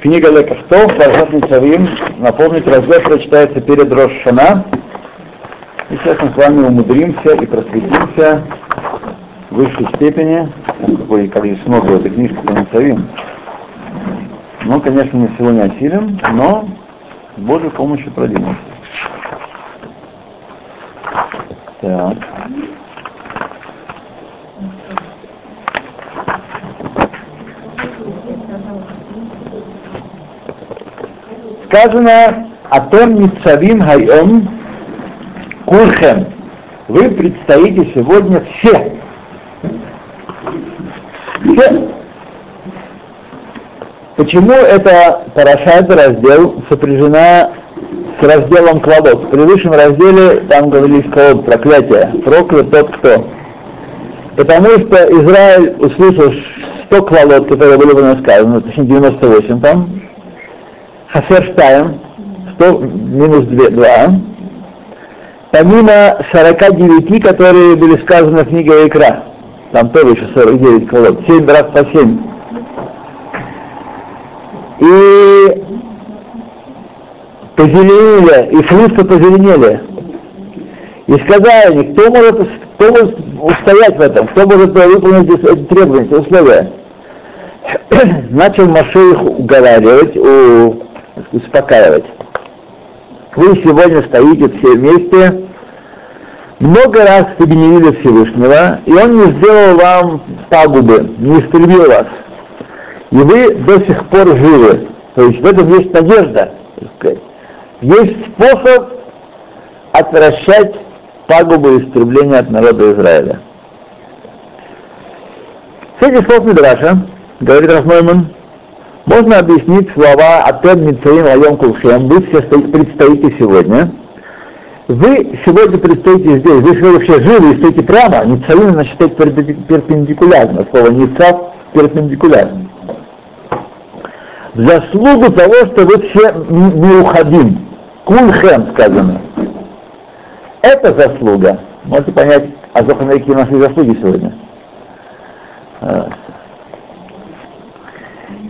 Книга Лекахтов, Парашат Ницавим, напомнить, раздел прочитается перед Рошана. И сейчас мы с вами умудримся и просветимся в высшей степени, какой количество много в этой книжке по Ницавим. Ну, конечно, мы всего не осилим, но с Божьей помощью продвинемся. Так. Сказано «Атом Ницавим Хайом Курхем». Вы предстоите сегодня все. Все. Почему эта параша, это раздел, сопряжена с разделом кладот? В предыдущем разделе там говорились кладот, проклятие. Проклят тот кто. Потому что Израиль услышал 100 кладот, которые были бы сказаны, точнее 98 там, Хасерштайм, 100 минус 2, 2, помимо 49, которые были сказаны в книге Икра, там тоже еще 49 колод, 7 раз по 7. И позеленели, и флюсы позеленели. И сказали они, кто может, кто может устоять в этом, кто может выполнить эти требования, эти условия. Начал Маше их уговаривать, у успокаивать. Вы сегодня стоите все вместе, много раз обвинили Всевышнего, и он не сделал вам пагубы, не истребил вас. И вы до сих пор живы. То есть в этом есть надежда. Есть способ отвращать пагубы истребления от народа Израиля. С этих слов Мидраша, говорит Рафнойман, можно объяснить слова «Атем Митсаим Айом Кулхем», вы все предстоите сегодня. Вы сегодня предстоите здесь, вы сегодня вообще живы и стоите прямо, Ницаим значит перпендикулярно, слово Ницав перпендикулярно. В заслугу того, что вы все не уходим, Кулхем сказано. Это заслуга. Можете понять, а какие у нас есть заслуги сегодня.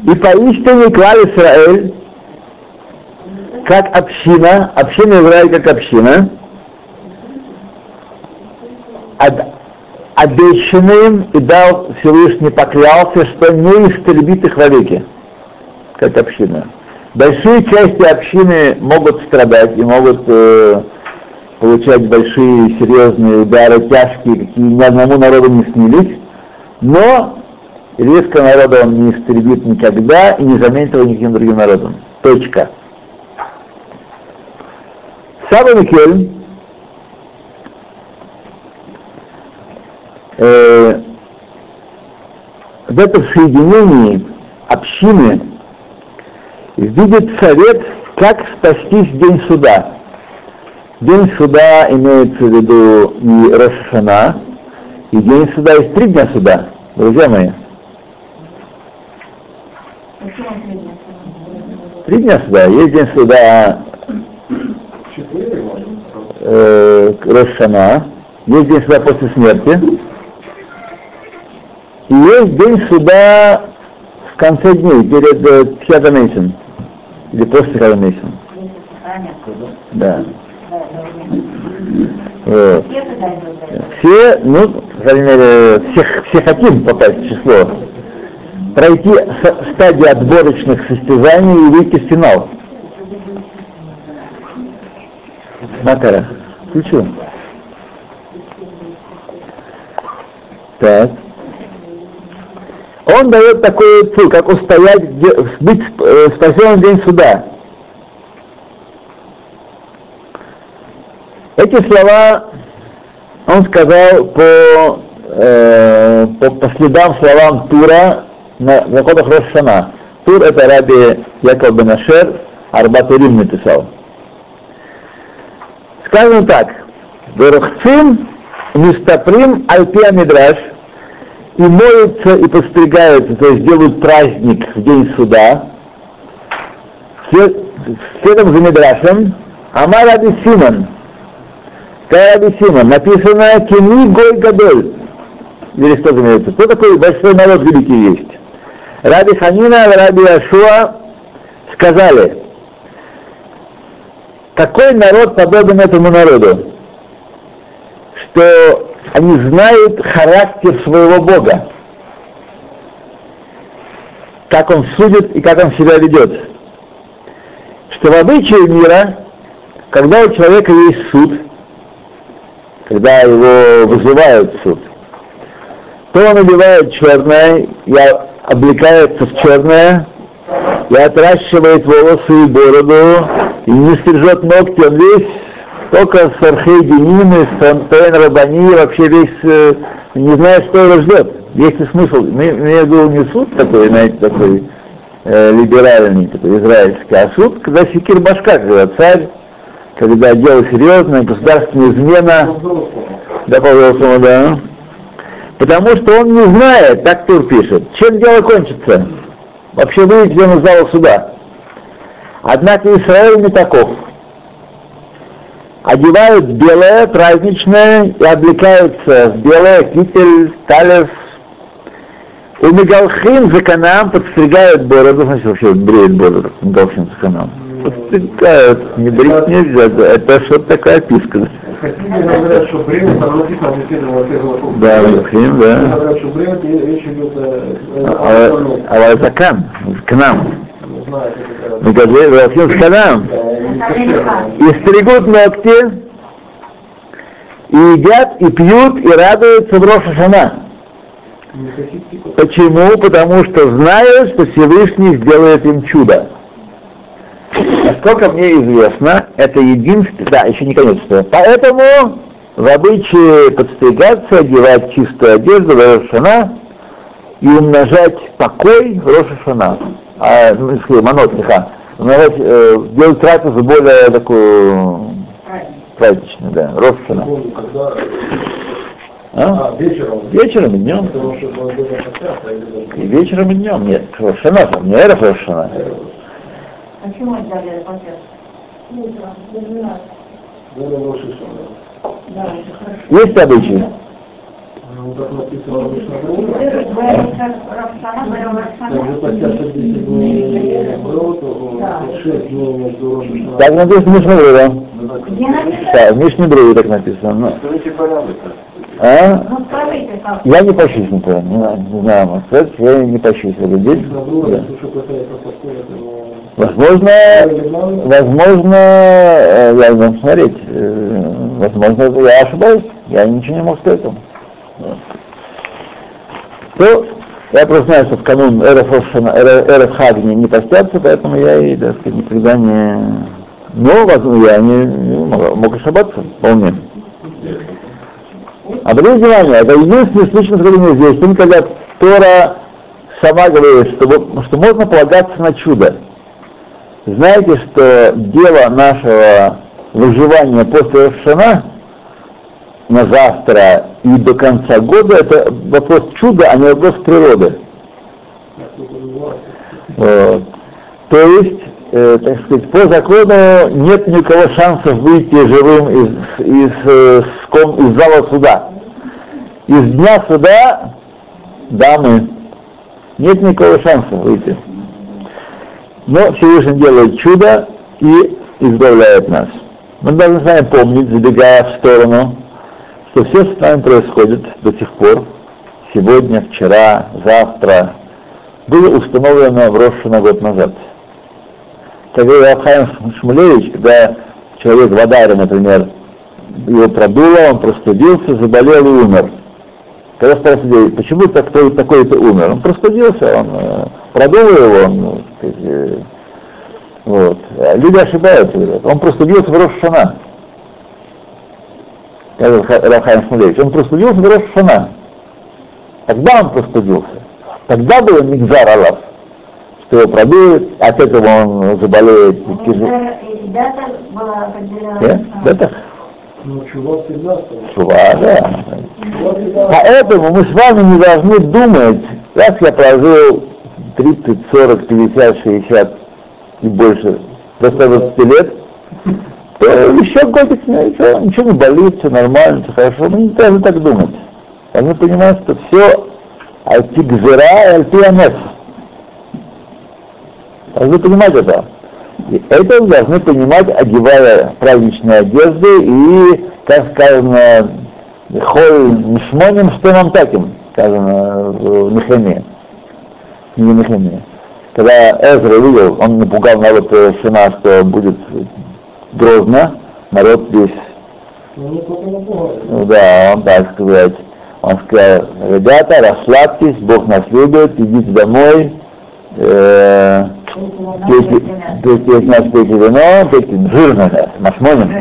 И поистине клал Израиль, как община, община Израиль как община, об, обещанным и дал Всевышний поклялся, что не истребит их вовеки, как община. Большие части общины могут страдать и могут э, получать большие серьезные удары, тяжкие, какие ни одному народу не снились, но Еврейского народа он не истребит никогда и не заменит его никаким другим народом. Точка. Саба Микель э, в этом соединении общины видит совет, как спастись день суда. День суда имеется в виду не Рошана, и день суда есть три дня суда, друзья мои. Три дня суда. Есть день суда э, Рошана, есть день суда после смерти, и есть день суда в конце дней, перед э, Тхиадамейсом, или после Тхиадамейсом. Да. Вот. Все, ну, по крайней мере, все, все хотим попасть в число пройти стадию отборочных состязаний и выйти в финал. Макара, включу. Так. Он дает такую цель, как устоять, быть э, спасенным в день суда. Эти слова он сказал по, э, по, по следам словам Тура на законах Рошана. Тур это раби Яков Бенашер, Арбатурим написал. Сказано так. Верухцим мистаприм альпия мидраш и моются и подстригаются, то есть делают праздник в день суда, следом за Мидрашем, Амар Раби Симон, Раби Симон, написано Кини Гой Гадоль. Или что имеется? Кто такой большой народ великий есть? Раби Ханина, Раби Ашуа, сказали, какой народ подобен этому народу, что они знают характер своего Бога, как он судит и как он себя ведет. Что в обычае мира, когда у человека есть суд, когда его вызывают суд, то он одевает черное и облекается в черное, и отращивает волосы и бороду, и не стрижет ногти, он весь только с архейдинины, с антен рабани, вообще весь э, не знает, что его ждет. Есть ли смысл, имею в виду не суд такой, знаете, такой э, либеральный, такой израильский, а суд, когда секир башка, когда царь, когда дело серьезное, государственная измена, до да, потому что он не знает, так Тур пишет, чем дело кончится. Вообще выйдет он из зала суда. Однако Израиль не таков. Одевают белое, праздничное, и облекаются в белое, китель, талев. У Мегалхим за канам подстригают бороду, значит, вообще бреют бороду, Мегалхим за канам. Подстригают, не брить нельзя, это что-то такая описка. Говорят, что бреют, там написано, да, Мегалхим, да. Говорят, что бреют, и речь идет о... А это кан, к нам. Мегазлим с канам. И стригут ногти, и едят, и пьют, и радуются в Рошашана. Почему? Потому что знают, что Всевышний сделает им чудо. Насколько мне известно, это единственное, да, еще не конец. Поэтому в обычае подстригаться, одевать чистую одежду в Рошана и умножать покой в Рошашана а, ну, манот, лиха, э, делать трапезу более такую праздничную, да, Рошана. А? а? вечером? Вечером и днем. И вечером и днем, нет, Рошана, не Эрф Рошана. Почему отдали Есть обычаи? Так написано в Мишне Брура. Да, в Мишне Брура так написано. А? Я не пощусь, не, не знаю, могу сказать, я не пощусь людей. Да. Возможно, возможно, я не могу смотреть, возможно, я ошибаюсь, я ничего не могу сказать этому то я просто знаю, что в канун Эреф Хагни не постятся, поэтому я и, так сказать, никогда не... Но, возможно, я не, не мог, мог ошибаться вполне. Обратите внимание, это единственный случай, на который здесь, он когда Тора сама говорит, что, что можно полагаться на чудо. Знаете, что дело нашего выживания после Рошана на завтра и до конца года это вопрос чуда, а не вопрос природы. Вот. То есть, э, так сказать, по закону нет никого шансов выйти живым из, из, э, из зала суда. Из дня суда дамы. Нет никакого шанса выйти. Но Всевышний делает чудо и избавляет нас. Мы должны с вами помнить, забегая в сторону, что все с нами происходит до сих пор, сегодня, вчера, завтра, было установлено в Рошана год назад. Как говорил Абхайм Шмулевич, когда человек в Адаре, например, его продуло, он простудился, заболел и умер. Когда спросили, почему такой, такой-то умер? Он простудился, он э, продуло его, он, э, вот. Люди ошибаются, говорят. Он простудился в Рошана. Рафхайм Шмулевич, он простудился в Рошана. Тогда он простудился. Тогда был Мигзар Аллах, что его пробует, от этого он заболеет. Была определена. Да, Ну, чува всегда Чува, да. Поэтому мы с вами не должны думать, раз я прожил 30, 40, 50, 60 и больше до 120 лет, то еще годик, ничего, ничего не болит, все нормально, все хорошо. Мы не должны так думать. Должны понимать, что все альти гзера и альти. Должны понимать это. И это должны понимать, одевая праздничные одежды и, как сказано, холь мишмоним, что нам таким, сказано в Нехеме. Не Нехеме. Когда Эзра видел, он напугал народ Шина, что будет грозно, народ весь Ну, ну да, он так сказать. Он сказал, ребята, расслабьтесь, Бог нас любит, идите домой, э, пейте, пейте, пейте, нас пейте вино, пейте жирное, машмоним,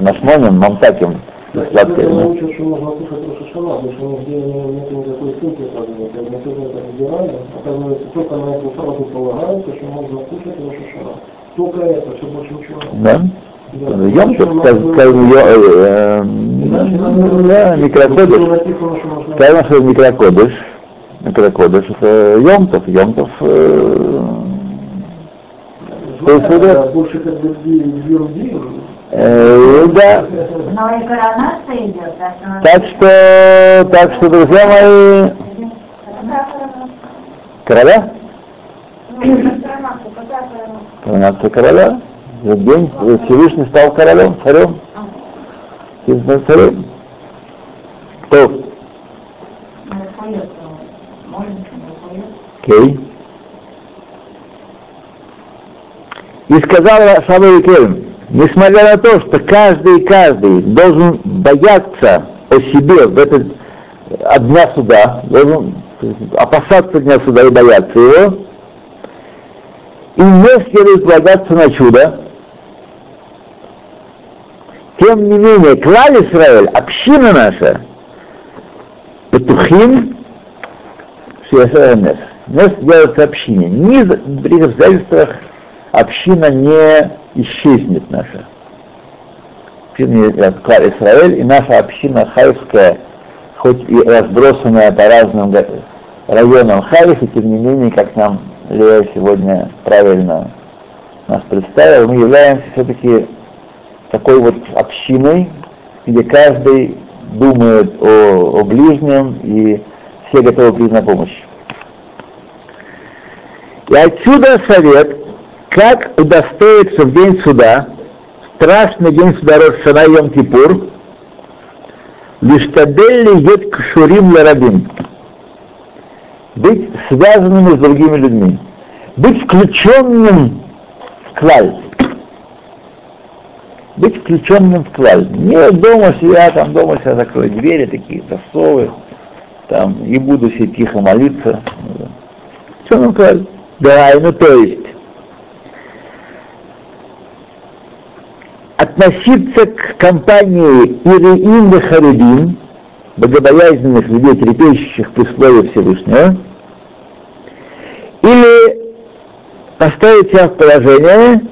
машмоним, мамтаким, сладкое Это вино. научат, что можно кушать Рошашана, потому что нигде не- нет никакой ссылки указанной, как мы тоже это разбирали. Оказывается, только на эту салату полагается, что можно кушать Рошашана. Только это, все больше ничего. Да? Йом, да, микрокодыш. написано, что микрокодыш, микрокодыш, это Йомтов, Йомтов, э, Что это? да, Больше как бы ерунди. Да, Но и коронация идет, так что... Так что, так что, друзья мои, короля, коронация короля, в день Всевышний стал королем, царем, царем. То, окей. И сказал Шавой Кельм, несмотря на то, что каждый и каждый должен бояться о себе в этот от дня суда, должен опасаться дня суда и бояться его, и не следует полагаться на чудо, тем не менее, клаль Израиль, община наша, Петухим, Шиашер Нес. Нес делается общине. Ни при обстоятельствах община не исчезнет наша. Община Израиль и наша община хайфская, хоть и разбросанная по разным районам Хайфа, тем не менее, как нам Лея сегодня правильно нас представил, мы являемся все-таки такой вот общиной, где каждый думает о, о ближнем и все готовы прийти на помощь. И отсюда совет, как удостоиться в день суда, страшный день суда Рошана Йом Кипур, лиштаделли ет кшурим ларабим, быть связанными с другими людьми, быть включенным в клаль, быть включенным в клаль. Не дома себя, там дома себя закрою двери, такие засовы, там, и буду себе тихо молиться. Включенным в клаль. Да, ну то есть, относиться к компании Иреин и Харидин, богобоязненных людей, трепещущих при слове Всевышнего, или поставить себя в положение,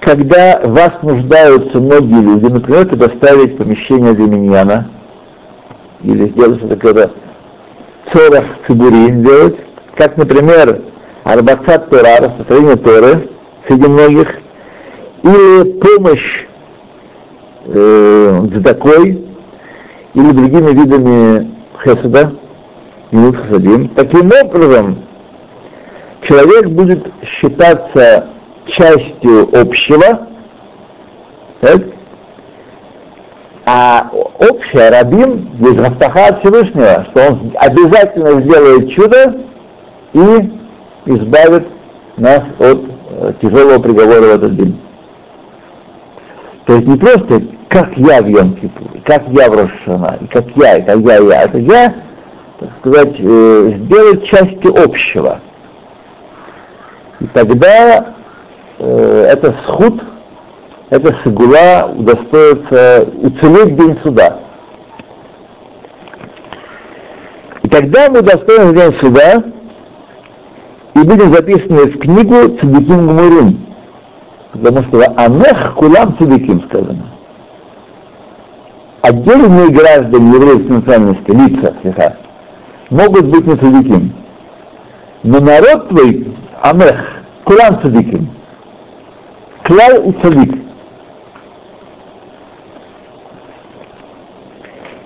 когда вас нуждаются многие люди, например, предоставить помещение для миньяна, или сделать что-то такое цорах цибури сделать, как, например, Арбацат Тора, распространение Торы среди многих, или помощь э, такой, или другими видами хесада, или хасадим. Таким образом, человек будет считаться частью общего, так? а общее рабим есть Рафтаха от Всевышнего, что он обязательно сделает чудо и избавит нас от э, тяжелого приговора в этот день. То есть не просто как я в йом как я в Рошана, и как я, и как я, я. Это я, так сказать, э, сделать частью общего. И тогда э, это схуд, это сигула удостоится уцелеть день суда. И тогда мы достоин день суда и будем записаны в книгу Цадиким Гмурим. Потому что Анех Кулам Цадиким сказано. Отдельные граждане еврейской национальности, лица, слегка, могут быть не цадиким. Но народ твой, Амех, Кулам Цадиким. Клал и цадик.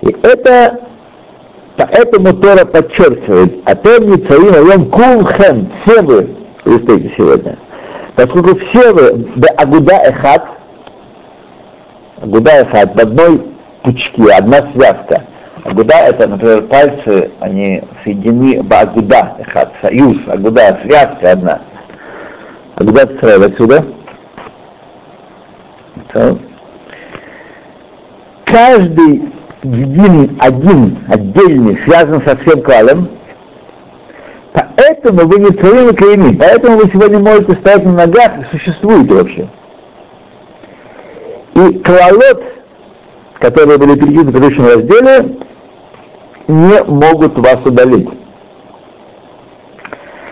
И это, поэтому Тора подчеркивает, а тем не царим айом кулхем, все вы, вы стоите сегодня, Поскольку все вы да Агуда Эхат, Агуда Эхат в одной пучке, одна связка. Агуда это, например, пальцы, они соединены в Агуда Эхат, союз, Агуда, связка одна. Агуда Царев отсюда. Каждый един, один, отдельный, связан со всем клалем, Поэтому вы не целыми клейми, поэтому вы сегодня можете стоять на ногах и существуете вообще. И клалот, которые были перечислены в предыдущем разделе, не могут вас удалить.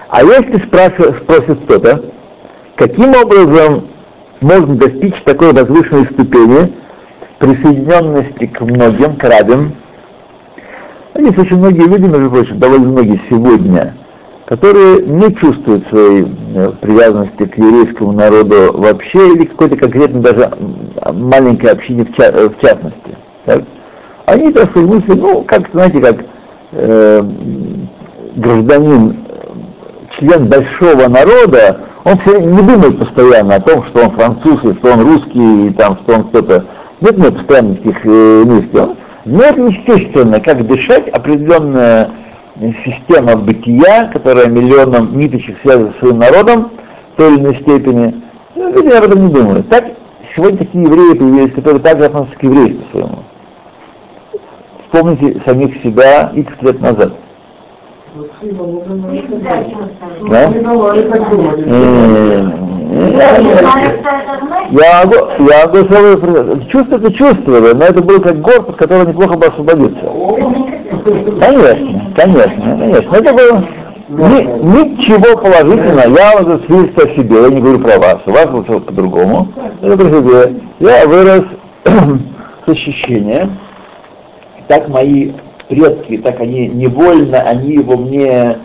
А если спросит кто-то, каким образом можно достичь такой возвышенной ступени присоединенности к многим, к рабим, есть очень многие люди, между прочим, довольно многие сегодня, которые не чувствуют своей э, привязанности к еврейскому народу вообще или какой-то конкретной даже маленькой общине в, э, в частности. Так? Они, так сказать, мыслят, ну, как, знаете, как э, гражданин, член большого народа, он все не думает постоянно о том, что он француз, и что он русский, и там, что он кто-то. Нет у постоянно таких э, мыслей. Он знает естественно, как дышать определенная система бытия, которая миллионом ниточек связана с своим народом в той или иной степени, ну, люди об этом не думают. Так сегодня такие евреи появились, которые также относятся к еврейству своему. Вспомните самих себя x лет назад. Да? Я могу, я могу чувство это чувство, но это было как горб, от которого неплохо бы освободиться. Конечно, конечно, конечно. Это было ни, ничего положительного. Я вот свидетельствую о себе, я не говорю про вас. У вас было по-другому. Это про себе. Я вырос с ощущением, так мои предки, так они невольно, они его мне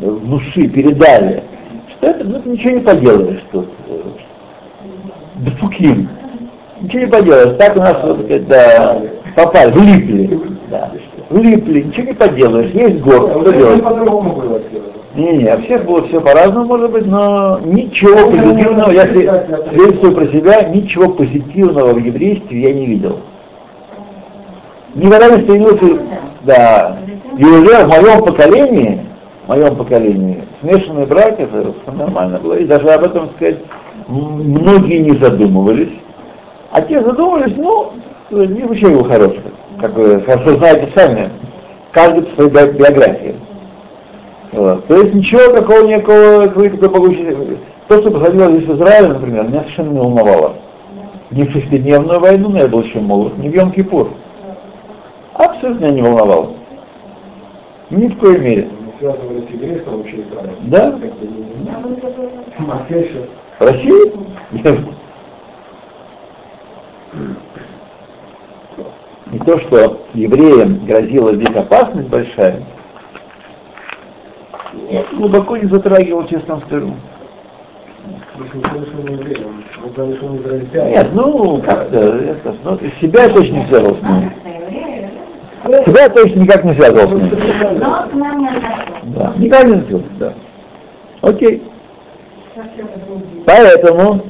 внуши, передали, что это, ну, ничего не поделаешь тут. Дфуким. Ничего не поделаешь. Так у нас вот, да, попали, влипли. Да. Влипли, ничего не поделаешь. Есть год, что делать? Не-не, а всех было все по-разному, может быть, но ничего позитивного, я свидетельствую про себя, ничего позитивного в еврействе я не видел. Никогда не стремился, да, и уже в моем поколении, в моем поколении, смешанные браки, это нормально было, и даже об этом, сказать, многие не задумывались, а те задумывались, ну, не вообще его хороший, как вы хорошо знаете сами, каждый по своей биографии. Вот. То есть ничего такого никакого, какой-то могучий... То, что происходило здесь в Израиле, например, меня совершенно не волновало. Не в шестидневную войну, но я был еще молод, не в Йом-Кипур. Абсолютно не волновало. Ни в коей мере. Да? В России? Не то, что евреям грозила здесь опасность большая, я глубоко не затрагивал, честно скажу. Нет, ну, как-то, это, ну, себя точно не связывал с ним. Себя точно никак не связывал с ним. Да, никак не связывал, да. Окей. Поэтому,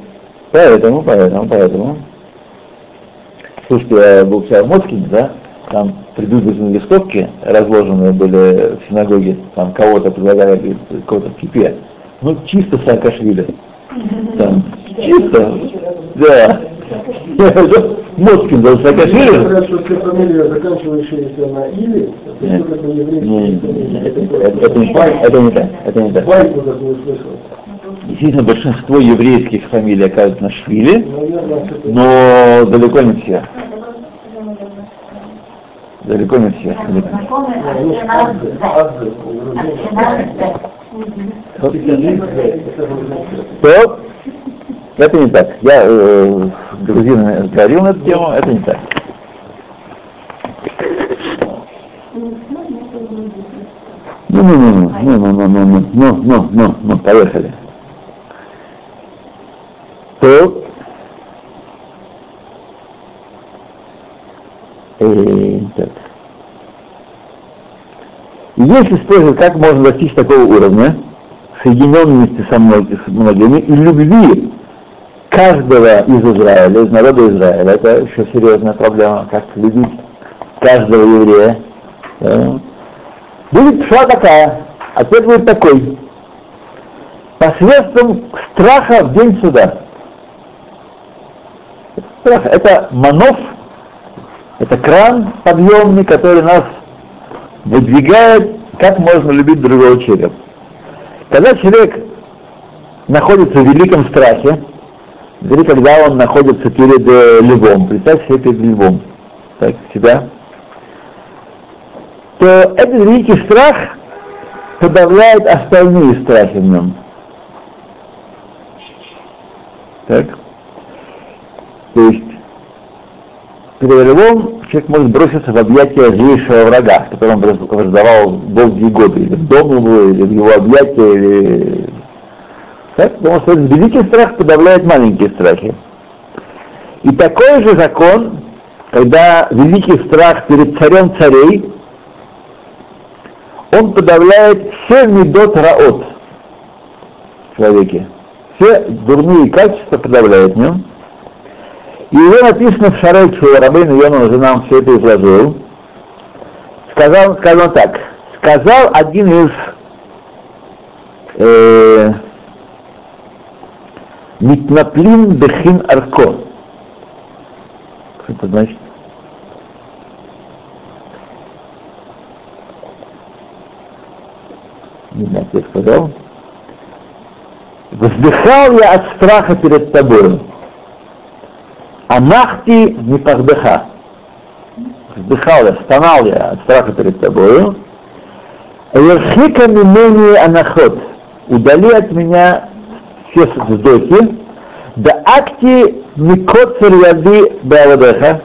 поэтому, поэтому, поэтому. Слушайте, я был вчера в Москине, да? Там предвыборные листовки разложенные были в синагоге, там кого-то предлагали, кого-то в кипе. Ну, чисто Саакашвили. Там, чисто, да. Москин был Саакашвили. Говорят, что все фамилии, заканчивающиеся на или, это еврейский. Это не так, это не так, это не так. Байку такую слышал. Действительно, большинство еврейских фамилий оказывается на что-то но далеко не все. Далеко не все. То, это не так. Я э, с говорил на эту тему, это не так. Ну, ну, ну, ну, ну, ну, ну, ну, ну, ну, ну, ну, поехали. То, э. Если спрашивают, как можно достичь такого уровня, соединенности со многими, с многими и любви каждого из Израиля, из народа Израиля. Это еще серьезная проблема, как любить каждого еврея. Да. Будет шла такая, ответ будет такой. Посредством страха в день суда. Страх – это манов, это кран подъемный, который нас выдвигает, как можно любить другого человека. Когда человек находится в великом страхе, или когда он находится перед э, львом, представь себе перед львом, так, себя, то этот великий страх подавляет остальные страхи в нем. Так? То есть перед львом человек может броситься в объятия злейшего врага, с которым он враждовал долгие годы, или в дом его, или в его объятия, или... Так? Потому что великий страх подавляет маленькие страхи. И такой же закон, когда великий страх перед царем царей, он подавляет все медот раот в человеке. Все дурные качества подавляет в нем. И его написано в Шарельчу, Рабейн Йона уже нам все это изложил. Сказал, сказал так, сказал один из э, Митнаплин Бехин Арко. Что это значит? Не знаю, кто сказал. Вздыхал я от страха перед тобой. Анахти мипахдыха. Вздыхал я, стонал я от страха перед тобою. Верхика мимени анахот. Удали от меня все вздохи. Да акти микоцер яды бавадеха.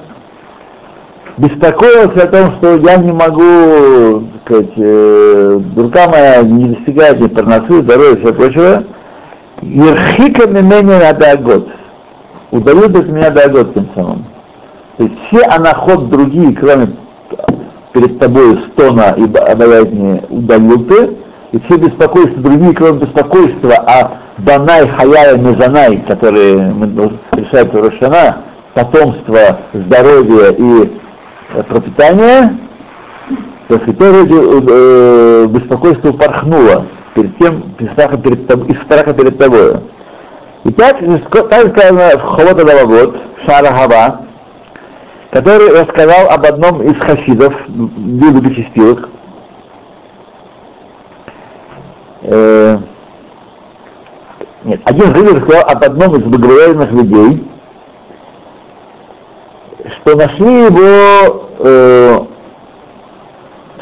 Беспокоился о том, что я не могу, так сказать, э, рука моя не достигает ни парносы, здоровья и все прочего. Ерхика мимени надо год удают от меня дагот тем самым. То есть все анаход другие, кроме перед тобой стона и обаятельные удалюты, и все беспокойства другие, кроме беспокойства, а банай, хаяя, мезанай, которые решают Рошана, потомство, здоровье и э, пропитание, то есть тоже э, беспокойство порхнуло перед тем, из страха перед, из страха перед тобой. И так, так сказано в Холота Давагот, Шара Хава, который рассказал об одном из хасидов, Библии Бечестивых, э, нет, один Ривер рассказал об одном из благоверных людей, что нашли его э,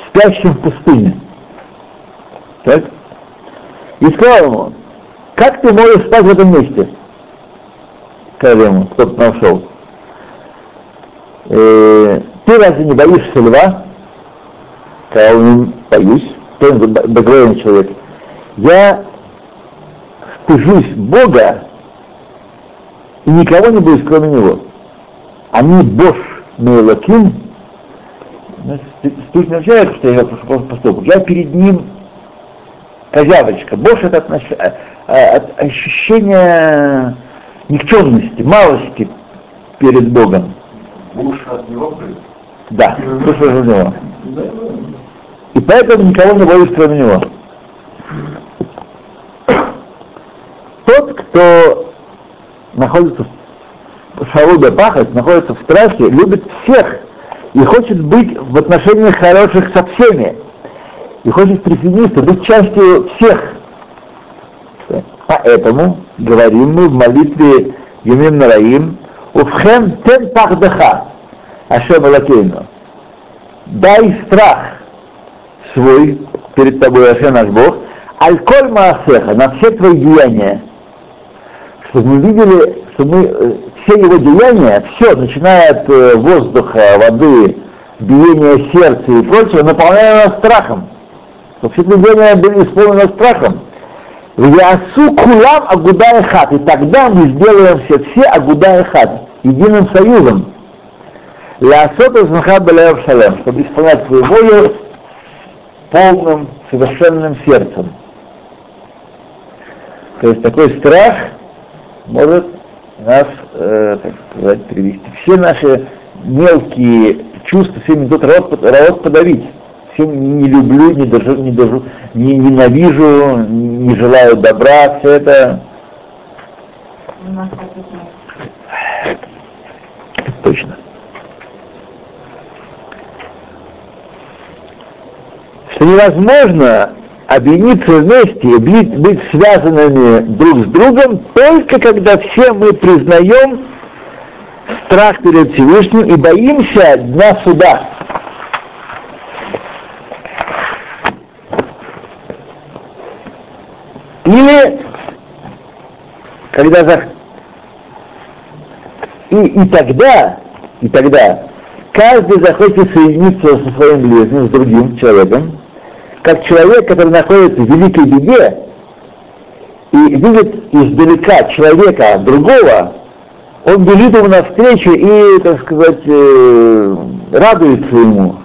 спящим в пустыне. Так? И сказал ему, как ты можешь спать в этом месте? Ему, кто-то нашел. Э, ты разве не боишься льва? Он, боюсь. Ты благословенный человек. Я стыжусь Бога и никого не боюсь, кроме Него. Они Бош Мейлаким, Тут не означает, что я поступок. Я перед ним козявочка. Бош это отнош... Э, от ощущения никчемности, малости перед Богом. Муж от него Да, муж от него. И поэтому никого не боюсь, кроме него. Тот, кто находится в шалубе пахать, находится в страхе, любит всех и хочет быть в отношениях хороших со всеми. И хочет присоединиться, быть частью всех. Поэтому говорим мы в молитве Юмим Нараим, Уфхем тен пахдеха, Ашем Алакейну. Дай страх свой перед тобой, Ашем наш Бог, Аль-Коль Маасеха, на все твои деяния, чтобы мы видели, что мы э, все его деяния, все, начиная от э, воздуха, воды, биения сердца и прочего, наполняем нас страхом. Чтобы все эти деяния были исполнены страхом. Ясу кулам агуда хат. И тогда мы сделаем все, все агуда хат, единым союзом. Лясот измахат балеев шалем, чтобы исполнять свою волю полным, совершенным сердцем. То есть такой страх может нас, э, так сказать, привести. Все наши мелкие чувства, все рот, рот подавить. Все не люблю, не держу, не держу, не ненавижу, не желаю добра, все это точно. Что невозможно объединиться вместе быть, быть связанными друг с другом только когда все мы признаем страх перед Всевышним и боимся дня суда. Или когда за... и, и тогда, и тогда каждый захочет соединиться со своим ближним, с другим человеком, как человек, который находится в великой беде и видит издалека человека другого, он бежит ему навстречу и, так сказать, э, радуется ему.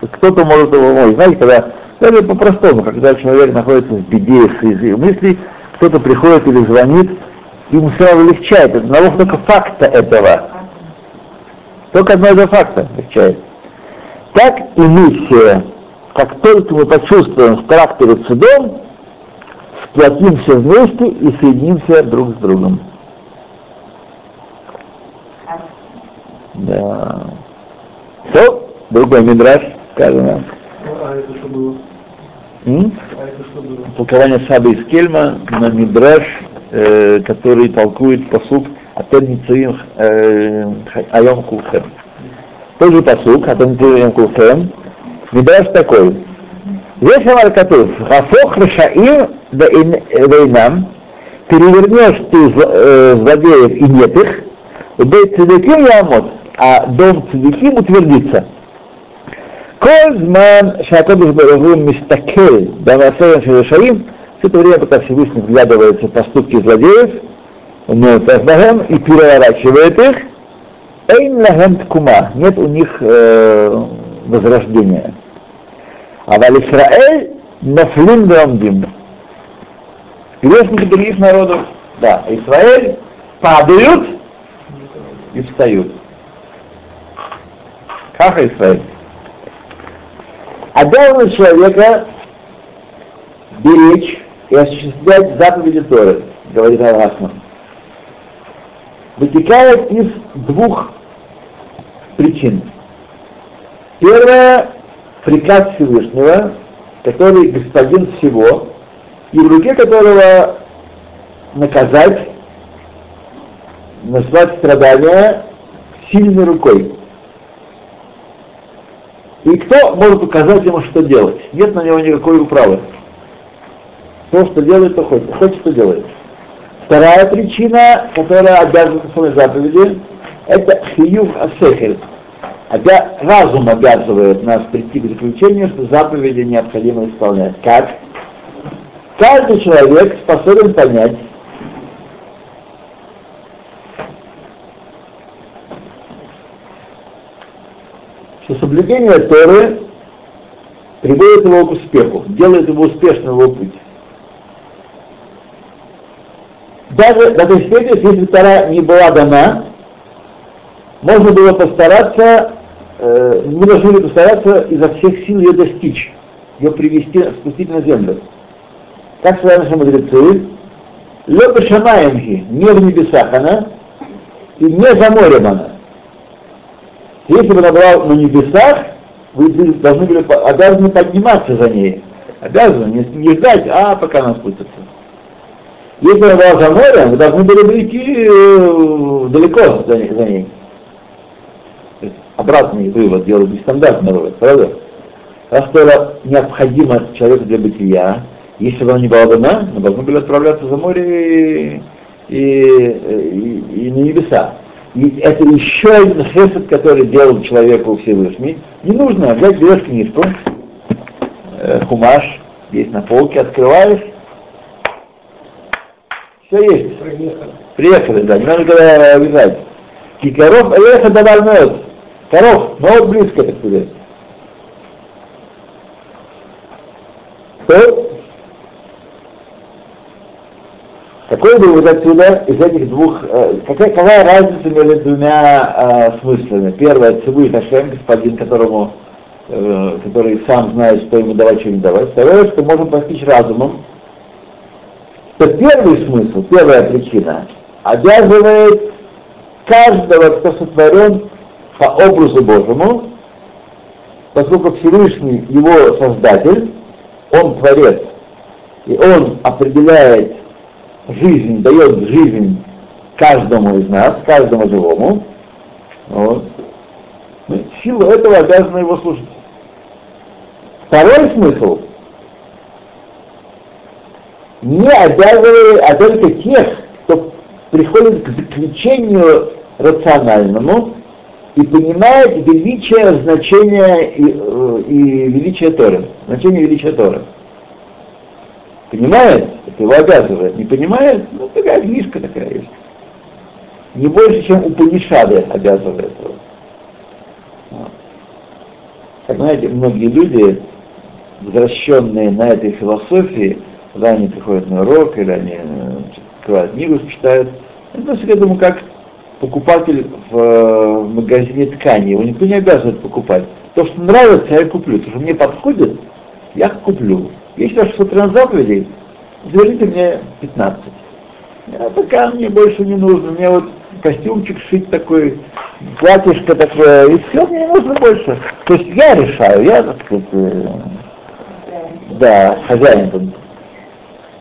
Кто-то может его. Знаете, когда, даже по-простому, когда человек находится в беде из мыслей, кто-то приходит или звонит, ему сразу легчает. Одного только факта этого. Только одного этого факта легчает. Так и мы все как только мы почувствуем страх перед судом, сплотимся вместе и соединимся друг с другом. Да. То, другой мидраж, сказано. А это что было? М? А? Толкование Саба из Кельма на мидраж, э, который толкует посук Атен Ницуим э, Айом Кулхем. Тот же посук Атен Ницуим Кулхем, Мидраш такой. Весь Амалькатув, Хафох Рашаим Вейнам, перевернешь ты э, злодеев и нет их, Бейт Цедеким Ямот, а дом Цедеким утвердится. Коль зман Шакодыш Барагу Мистакель Дамасеем Шерашаим, все это время, пока Всевышний вглядывается в поступки злодеев, и переворачивает их, Эйн лахем ткума, нет у них э, возрождения. А в Израиль нафлим драмдим. Грешники других народов, да, Израиль падают и встают. Как Израиль? Обязанность человека беречь и осуществлять заповеди Торы, говорит Аллахман, вытекает из двух причин. Первое — приказ Всевышнего, который господин всего, и в руке которого наказать, назвать страдания сильной рукой. И кто может указать ему, что делать? Нет на него никакой управы. То, что делает, то хочет. Хочет, что делает. Вторая причина, которая обязывает исполнять заповеди, это хиюв асехель. Хотя разум обязывает нас прийти к заключению, что заповеди необходимо исполнять. Как? Каждый человек способен понять, что соблюдение Торы приводит его к успеху, делает его успешным его путь. Даже до той степени, если Тора не была дана, можно было постараться, э, мы должны были постараться изо всех сил ее достичь, ее привести, спустить на землю. Как сказали наши мудрецы, Лёба Шамаемхи, не в небесах она, и не за морем она. Если бы она была на небесах, вы должны были обязаны подниматься за ней. Обязаны, не, не ждать, а пока она спустится. Если она была за морем, вы должны были бы идти э, далеко за ней. За ней. Обратный вывод делать нестандартный вывод, правда? Раз было необходимо человеку для бытия, если бы она не была дана, мы должны были отправляться за море и, и, и, и на небеса. И это еще один хесед, который делал человеку Всевышний. Не нужно взять, берешь книжку, э, хумаш, есть на полке, открываешь, все есть. Приехали. Да, не надо когда вязать. Кикаров, элеха давар мед. Коров, вот близко, так сказать. То Какой вывод отсюда из этих двух, э, какая, какая разница между двумя э, смыслами? Первое, Цивуй Хашем, господин, которому, э, который сам знает, что ему давать, что не давать. Второе, что можем постичь разумом. Что первый смысл, первая причина, обязывает каждого, кто сотворен по образу Божьему, поскольку Всевышний его создатель, он творец, и он определяет жизнь, дает жизнь каждому из нас, каждому живому, вот. В силу этого обязаны его слушать. Второй смысл не обязывает, а только тех, кто приходит к заключению рациональному и понимает величие значения и, э, и величие Торы, значение величия Торы. Понимает? Это его обязывает. Не понимает? Ну, такая книжка такая есть. Не больше, чем у Панишады обязывает его. Как знаете, многие люди, возвращенные на этой философии, когда они приходят на урок, или они э, открывают книгу, читают, относятся к этому как покупатель в, в магазине ткани. Его никто не обязывает покупать. То, что нравится, я куплю. То, что мне подходит, я куплю. Есть ваше сутра заповедей, заверните мне 15. А пока мне больше не нужно, мне вот костюмчик шить такой, платьишко такое, и все, мне не нужно больше. То есть я решаю, я, так сказать, э, да, хозяин тут.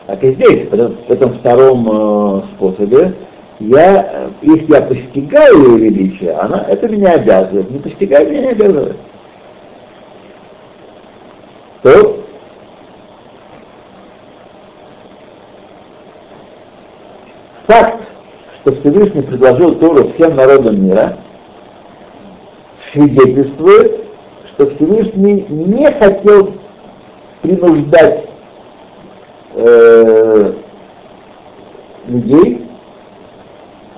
Так и здесь, в этом втором э, способе, я, э, если я постигаю ее величие, она, это меня обязывает. Не постигаю, меня не обязывает. То факт, что Всевышний предложил Тору всем народам мира, свидетельствует, что Всевышний не хотел принуждать э, людей,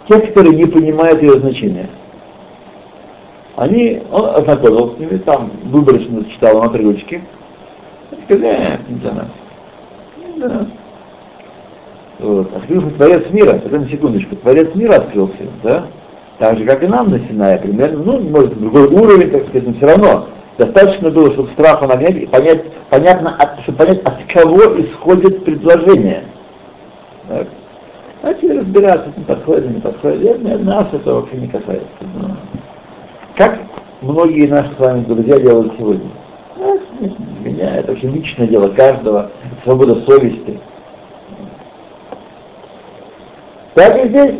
тех, которые не понимают ее значения. Они, он ознакомился с ними, там выборочно читал на отрывочки, и сказали, э, не для нас. Не для нас. Открылся Творец мира, на секундочку, Творец мира открылся, да? Так же, как и нам на Синае, примерно, ну, может, другой уровень, так сказать, но все равно. Достаточно было, чтобы страху нагнать и понять, понятно, от, чтобы понять, от кого исходит предложение. Так. А теперь разбираться, не подходит, не подходит. Нет, нас это вообще не касается. Но... Как многие наши с вами друзья делают сегодня. Меня это вообще личное дело каждого, свобода совести. Так и здесь.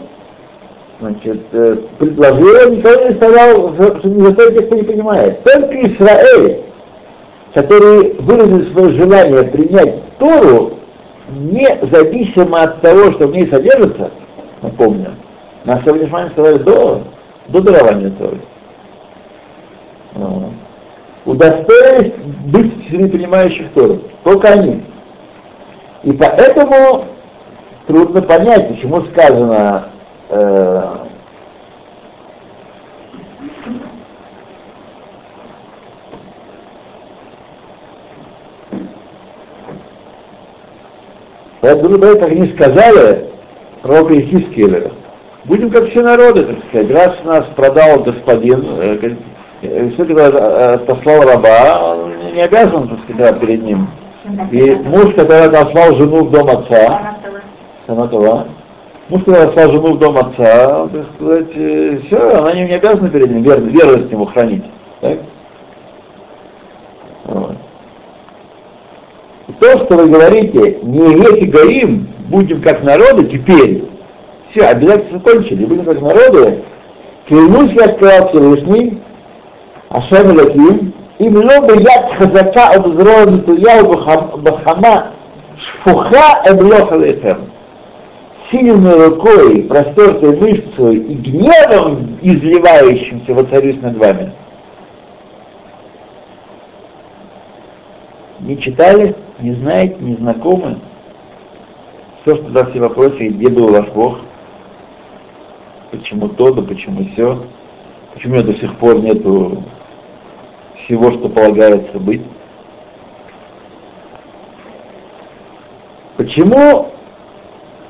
Значит, э, предложил, никого не сказал, что не заставить тех, не понимает. Только Израиль, который выразил свое желание принять Тору, независимо от того, что в ней содержится, напомню, на сегодняшний сказали до, до дарования Торы. Удостоились быть среди принимающих Тору. Только они. И поэтому трудно понять, почему сказано э, Поэтому мы так не сказали пророк Ихискеля. Будем как все народы, так сказать. Раз нас продал господин, э, э, все когда э, послал раба, он не обязан, так сказать, перед ним. И муж, который отослал жену в дом отца, Саматова, муж, который отослал жену в дом отца, так сказать, все, она не, не обязана перед ним вер, верность ему хранить. Так? Вот. То, что вы говорите, не веки горим, будем как народы теперь, все, обязательно закончили, будем как народы, клянусь я сказал Всевышний, Ашем Лаким, им лобы яд хазака от зроа нитуя бахама шфуха эблох алейхем. Сильной рукой, простертой мышцей и гневом, изливающимся воцарюсь над вами. Не читали? не знаете, не знакомы, все, что туда все вопросы, где был ваш Бог, почему то, да почему все, почему до сих пор нету всего, что полагается быть. Почему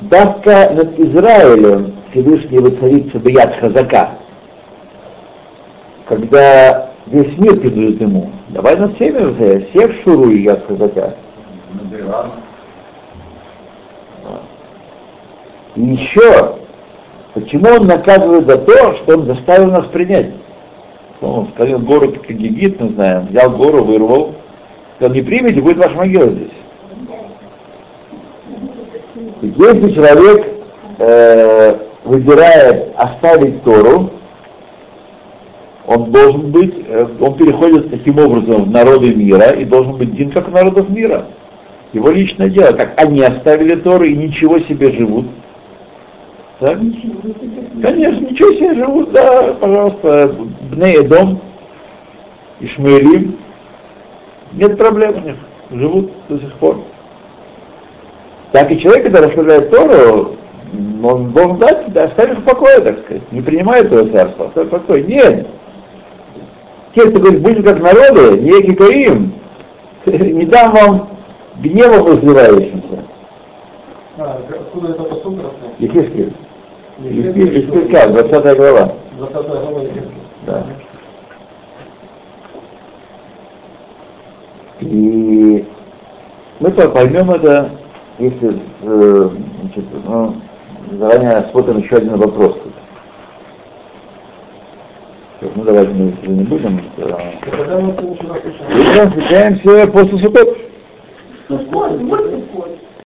Давка над Израилем Всевышний воцарится Бият Хазака, когда весь мир принадлежит ему. Давай над всеми воцаряй, всех шуруй Яд Хазака. И еще, почему он наказывает за то, что он заставил нас принять? Он сказал гору как Египет, мы знаем, взял гору, вырвал, сказал, не примите, будет ваша могила здесь. Если человек э, выбирает оставить Тору, он должен быть, э, он переходит таким образом в народы мира и должен быть один как народов мира. Его личное дело, как они оставили Тору и ничего себе живут. Так? Конечно, ничего себе живут, да, пожалуйста, Бней дом, Ишмаилим, нет проблем у них, живут до сих пор. Так и человек, который оставляет Тору, он должен дать, да, оставить в покое, так сказать, не принимает его царство, оставить в покое. Нет. Те, кто говорит, будем как народы, не кикаим, не дам вам гневом разливающимся. А, откуда это посуд? Ехискель. Ехискель, 20 глава. 20 глава Египта. Да. И мы поймем это, если э, значит, ну, заранее осмотрим еще один вопрос. Ну давайте мы уже не будем. э, Когда мы И встречаемся после субботы.